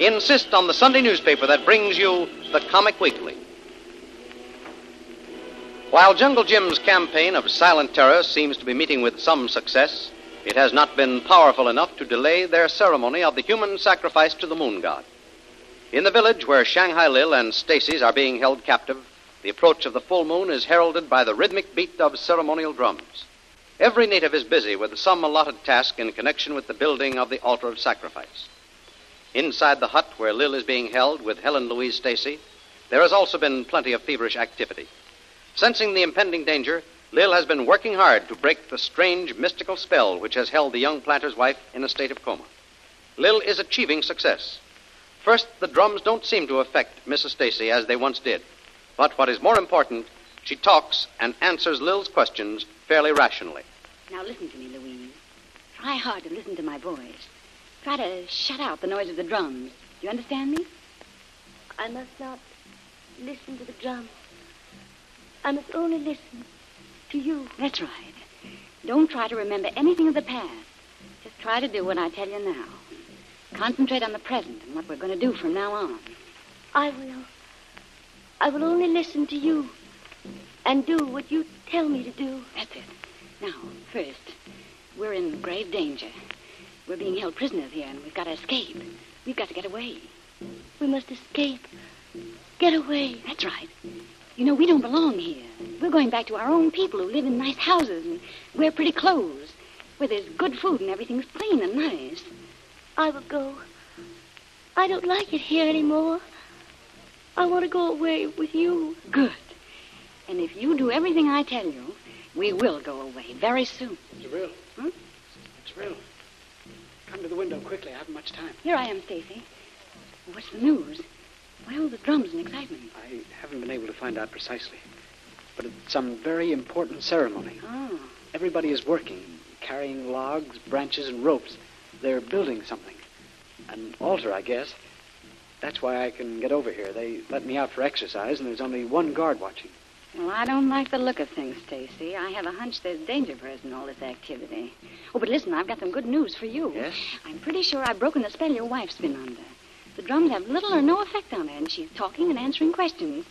Insist on the Sunday newspaper that brings you the Comic Weekly. While Jungle Jim's campaign of silent terror seems to be meeting with some success, it has not been powerful enough to delay their ceremony of the human sacrifice to the moon god. In the village where Shanghai Lil and Stacey's are being held captive, the approach of the full moon is heralded by the rhythmic beat of ceremonial drums. Every native is busy with some allotted task in connection with the building of the altar of sacrifice. Inside the hut where Lil is being held with Helen Louise Stacey, there has also been plenty of feverish activity. Sensing the impending danger, Lil has been working hard to break the strange mystical spell which has held the young planter's wife in a state of coma. Lil is achieving success. First, the drums don't seem to affect Mrs. Stacey as they once did. But what is more important, she talks and answers Lil's questions fairly rationally. Now listen to me, Louise. Try hard to listen to my voice. Try to shut out the noise of the drums. Do you understand me? I must not listen to the drums. I must only listen to you. That's right. Don't try to remember anything of the past. Just try to do what I tell you now. Concentrate on the present and what we're going to do from now on. I will. I will only listen to you and do what you tell me to do. That's it. Now, first, we're in grave danger. We're being held prisoners here, and we've got to escape. We've got to get away. We must escape. Get away. That's right. You know, we don't belong here. We're going back to our own people who live in nice houses and wear pretty clothes, where there's good food and everything's clean and nice. I will go. I don't like it here anymore. I want to go away with you. Good. And if you do everything I tell you, we will go away very soon. Mr. Brill. Hmm? Mr. Brill. Come to the window quickly. I haven't much time. Here I am, Stacey. What's the news? Why all the drums and excitement? I haven't been able to find out precisely. But it's some very important ceremony. Oh. Everybody is working, carrying logs, branches, and ropes. They're building something. An altar, I guess. That's why I can get over here. They let me out for exercise, and there's only one guard watching. Well, I don't like the look of things, Stacey. I have a hunch there's danger present in all this activity. Oh, but listen, I've got some good news for you. Yes? I'm pretty sure I've broken the spell your wife's been under. The drums have little or no effect on her, and she's talking and answering questions.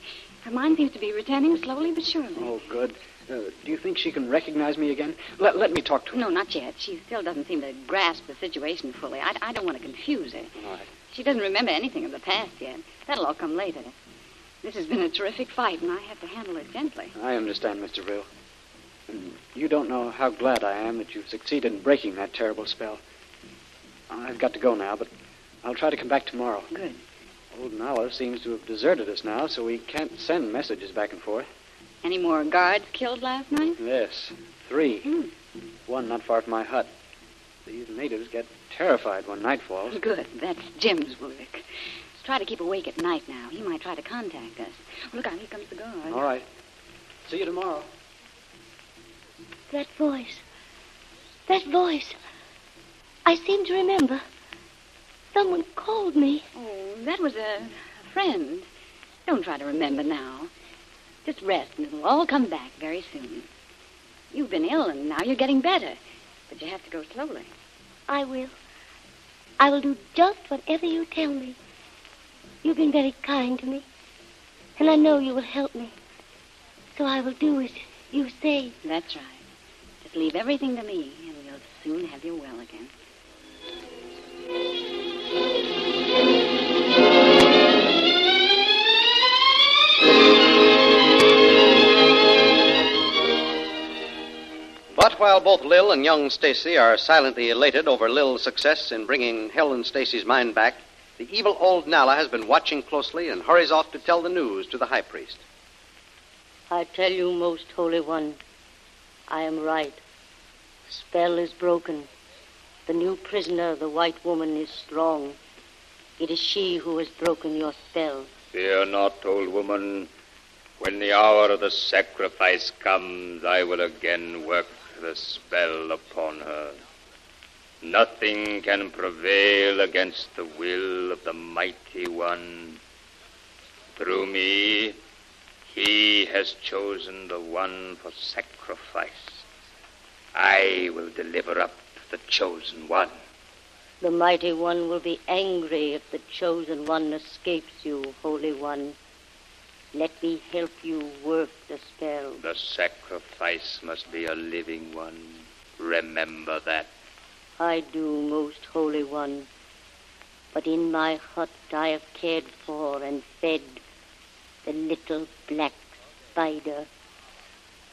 Her mind seems to be returning slowly but surely. Oh, good. Uh, do you think she can recognize me again? Let, let me talk to her. No, not yet. She still doesn't seem to grasp the situation fully. I, I don't want to confuse her. All right. She doesn't remember anything of the past yet. That'll all come later. This has been a terrific fight, and I have to handle it gently. I understand, Mr. Brill. And you don't know how glad I am that you've succeeded in breaking that terrible spell. I've got to go now, but I'll try to come back tomorrow. Good. Old Nala seems to have deserted us now, so we can't send messages back and forth. Any more guards killed last night? Yes, three. Hmm. One not far from my hut. These natives get terrified when night falls. Good. That's Jim's work. Let's try to keep awake at night now. He might try to contact us. Look out, here comes the guard. All right. See you tomorrow. That voice. That voice. I seem to remember. Someone called me. Oh, that was a friend. Don't try to remember now. Just rest, and it'll all come back very soon. You've been ill, and now you're getting better. But you have to go slowly. I will. I will do just whatever you tell me. You've been very kind to me, and I know you will help me. So I will do as you say. That's right. Just leave everything to me, and we'll soon have you well again. But while both Lil and young Stacey are silently elated over Lil's success in bringing Helen Stacey's mind back, the evil old Nala has been watching closely and hurries off to tell the news to the high priest. I tell you, most holy one, I am right. The spell is broken. The new prisoner, the white woman, is strong. It is she who has broken your spell. Fear not, old woman. When the hour of the sacrifice comes, I will again work the spell upon her. Nothing can prevail against the will of the mighty one. Through me, he has chosen the one for sacrifice. I will deliver up the chosen one. The mighty one will be angry if the chosen one escapes you, holy one. Let me help you work the spell. The sacrifice must be a living one. Remember that. I do, most holy one. But in my hut I have cared for and fed the little black spider.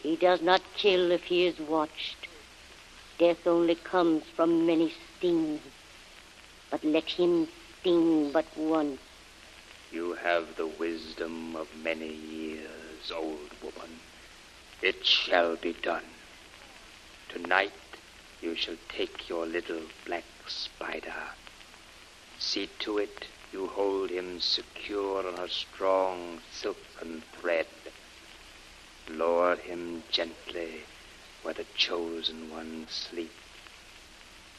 He does not kill if he is watched. Death only comes from many stings. But let him sting but once. You have the wisdom of many years, old woman. It shall be done. Tonight you shall take your little black spider. See to it you hold him secure on a strong silken thread. Lower him gently where the chosen one sleeps.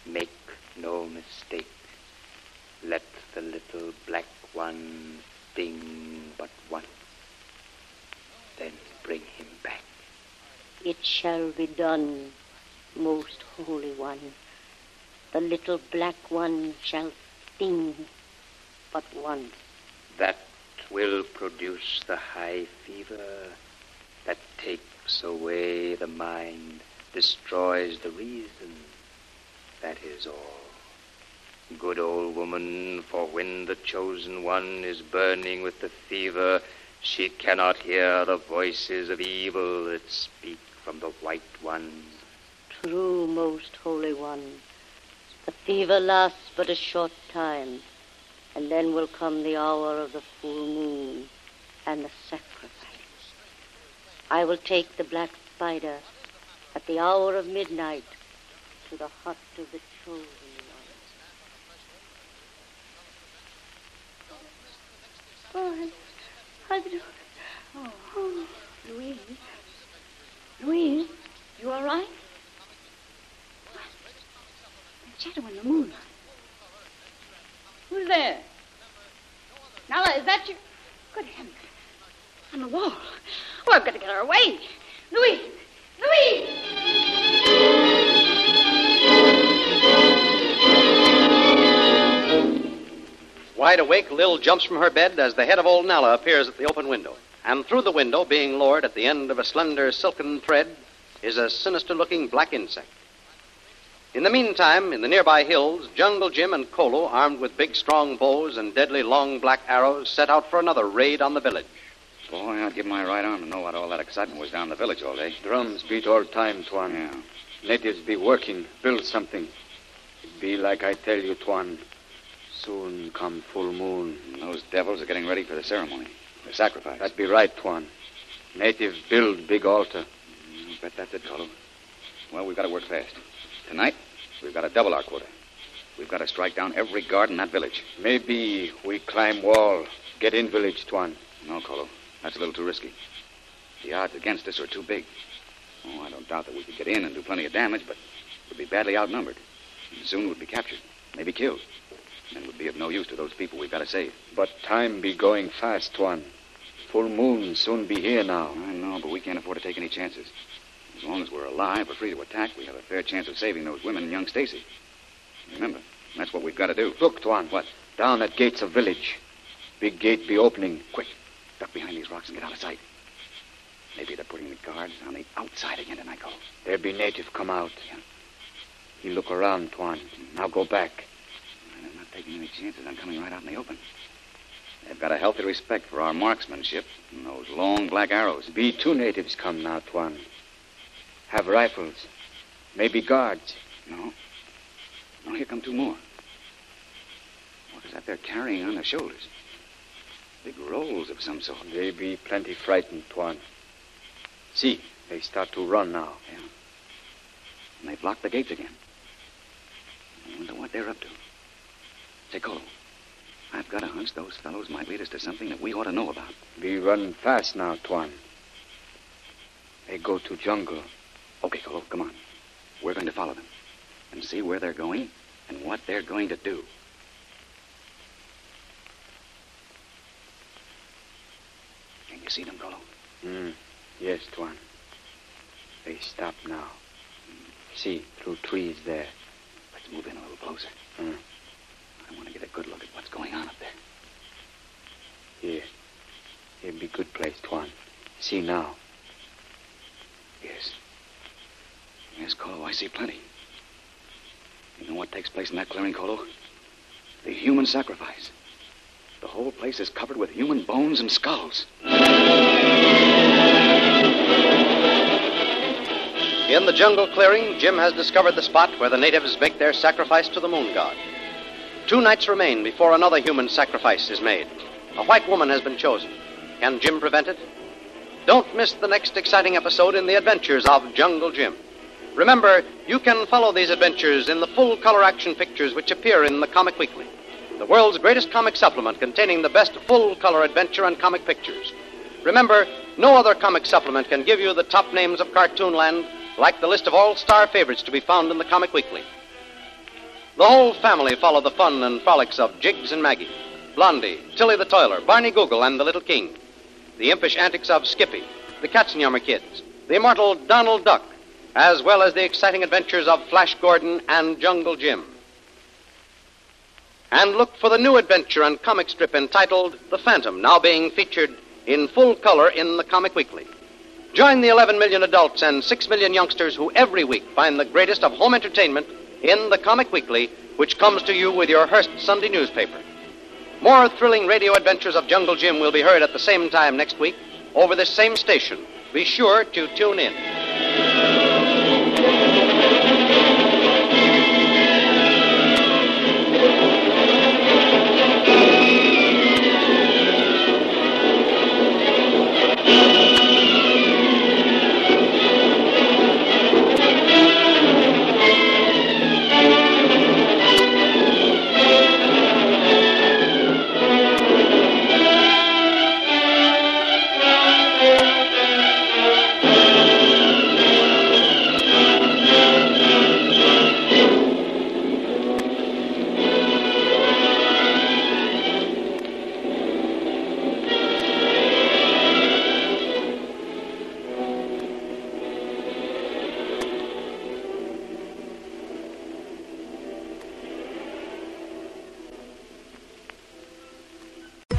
Make no mistake. Let the little black one sting but once. Then bring him back. It shall be done, most holy one. The little black one shall sting but once. That will produce the high fever that takes away the mind, destroys the reason. That is all. Good old woman, for when the chosen one is burning with the fever, she cannot hear the voices of evil that speak from the white one. True, most holy one. The fever lasts but a short time, and then will come the hour of the full moon and the sacrifice. I will take the black spider at the hour of midnight to the hut of the chosen one. Oh, I, I do. Oh, oh, Louise. Louise, you all right? What? A shadow in the. Who's there? Nala, is that you? Good heavens. On the wall. Oh, I've got to get her away. Louise! Louise! Wide awake, Lil jumps from her bed as the head of old Nala appears at the open window. And through the window, being lowered at the end of a slender silken thread, is a sinister looking black insect. In the meantime, in the nearby hills, Jungle Jim and Kolu, armed with big strong bows and deadly long black arrows, set out for another raid on the village. Boy, I'd give my right arm to know what all that excitement was down in the village all day. Drums beat all time, Tuan. Yeah. Natives be working, build something. It be like I tell you, Tuan. Soon come full moon. And those devils are getting ready for the ceremony, the sacrifice. That be right, Tuan. Native build big altar. Mm, I bet that's it, Kolu. Well, we've got to work fast. Tonight, we've got to double our quota. We've got to strike down every guard in that village. Maybe we climb wall, get in village, Tuan. No, Kolu. That's a little too risky. The odds against us are too big. Oh, I don't doubt that we could get in and do plenty of damage, but we'd be badly outnumbered. And soon we'd be captured, maybe killed. And would be of no use to those people we've got to save. But time be going fast, Tuan. Full moon soon be here now. I know, but we can't afford to take any chances. As long as we're alive or free to attack, we have a fair chance of saving those women and young Stacey. Remember, that's what we've got to do. Look, Tuan. What? Down at gates of village. Big gate be opening. Quick, duck behind these rocks and get out of sight. Maybe they're putting the guards on the outside again tonight, Cole. There be native come out. Yeah. He look around, Tuan. Now go back. I'm not taking any chances on coming right out in the open. They've got a healthy respect for our marksmanship and those long black arrows. Be two natives come now, Tuan. Have rifles. Maybe guards. No. No, here come two more. What is that they're carrying on their shoulders? Big rolls of some sort. They be plenty frightened, Tuan. See, they start to run now. Yeah. And they've locked the gates again. I wonder what they're up to. Say, Kolu, I've got a hunch those fellows might lead us to something that we ought to know about. Be run fast now, Tuan. They go to jungle. Okay, Kolu, come on. We're going to follow them and see where they're going and what they're going to do. Can you see them, Kolu? Mm. Yes, Tuan. They stop now. See, through trees there. Let's move in a little closer. Mm. I want to get a good look at what's going on up there. Here. Here be a good place, Tuan. See now. Yes. Yes, Kolu, I see plenty. You know what takes place in that clearing, Kolu? The human sacrifice. The whole place is covered with human bones and skulls. In the jungle clearing, Jim has discovered the spot where the natives make their sacrifice to the moon god. Two nights remain before another human sacrifice is made. A white woman has been chosen. Can Jim prevent it? Don't miss the next exciting episode in the adventures of Jungle Jim. Remember, you can follow these adventures in the full color action pictures which appear in the Comic Weekly, the world's greatest comic supplement containing the best full color adventure and comic pictures. Remember, no other comic supplement can give you the top names of Cartoonland like the list of all star favorites to be found in the Comic Weekly. The whole family follow the fun and frolics of Jiggs and Maggie, Blondie, Tilly the Toiler, Barney Google, and the Little King, the impish antics of Skippy, the Katzenjammer Kids, the immortal Donald Duck, as well as the exciting adventures of Flash Gordon and Jungle Jim. And look for the new adventure and comic strip entitled The Phantom, now being featured in full color in the Comic Weekly. Join the 11 million adults and 6 million youngsters who every week find the greatest of home entertainment in the Comic Weekly, which comes to you with your Hearst Sunday newspaper. More thrilling radio adventures of Jungle Jim will be heard at the same time next week over this same station. Be sure to tune in.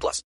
18 plus.